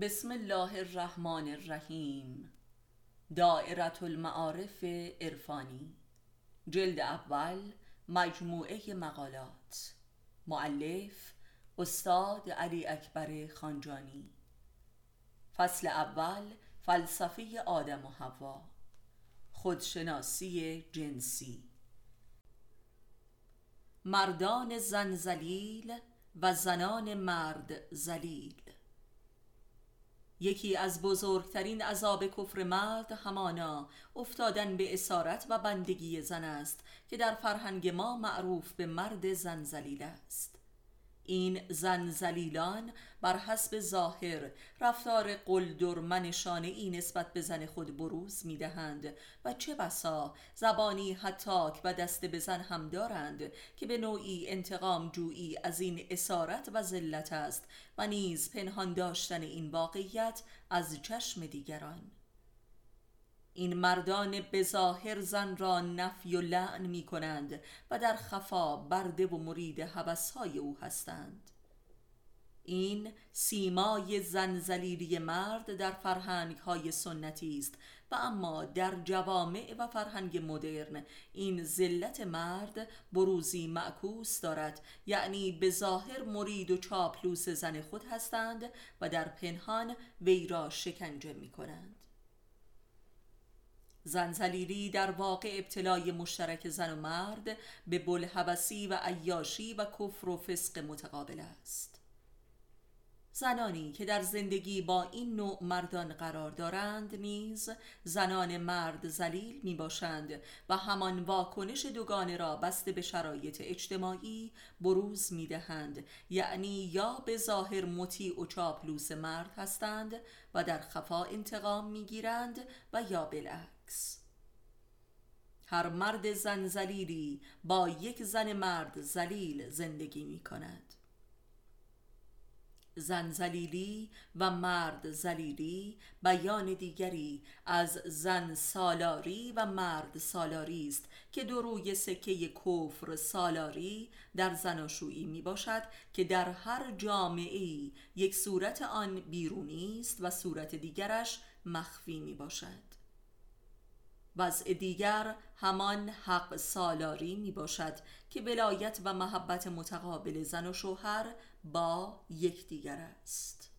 بسم الله الرحمن الرحیم. دائرة المعارف عرفانی. جلد اول مجموعه مقالات. معلف استاد علی اکبر خانجانی. فصل اول فلسفه آدم و حوا. خودشناسی جنسی. مردان زن زلیل و زنان مرد زلیل. یکی از بزرگترین عذاب کفر مرد همانا افتادن به اسارت و بندگی زن است که در فرهنگ ما معروف به مرد زن زلیل است. این زن زلیلان بر حسب ظاهر رفتار قلدر منشانه ای نسبت به زن خود بروز می دهند و چه بسا زبانی حتاک و دست به زن هم دارند که به نوعی انتقام جویی از این اسارت و ذلت است و نیز پنهان داشتن این واقعیت از چشم دیگران. این مردان بظاهر زن را نفی و لعن می کنند و در خفا برده و مرید های او هستند. این سیمای زن زلیلی مرد در فرهنگ های سنتی است و اما در جوامع و فرهنگ مدرن این ذلت مرد بروزی معکوس دارد یعنی به ظاهر مرید و چاپلوس زن خود هستند و در پنهان وی را شکنجه می کنند. زنزلیلی در واقع ابتلای مشترک زن و مرد به بلحبسی و عیاشی و کفر و فسق متقابل است. زنانی که در زندگی با این نوع مردان قرار دارند نیز زنان مرد زلیل می باشند و همان واکنش دوگانه را بسته به شرایط اجتماعی بروز می دهند. یعنی یا به ظاهر مطیع و چاپلوس مرد هستند و در خفا انتقام می گیرند و یا بالعکس هر مرد زن زلیلی با یک زن مرد زلیل زندگی می کند زن زلیلی و مرد زلیلی بیان دیگری از زن سالاری و مرد سالاری است که دو روی سکه کفر سالاری در زناشویی می باشد که در هر جامعه یک صورت آن بیرونی است و صورت دیگرش مخفی می باشد وضع دیگر همان حق سالاری می باشد که ولایت و محبت متقابل زن و شوهر با یکدیگر است.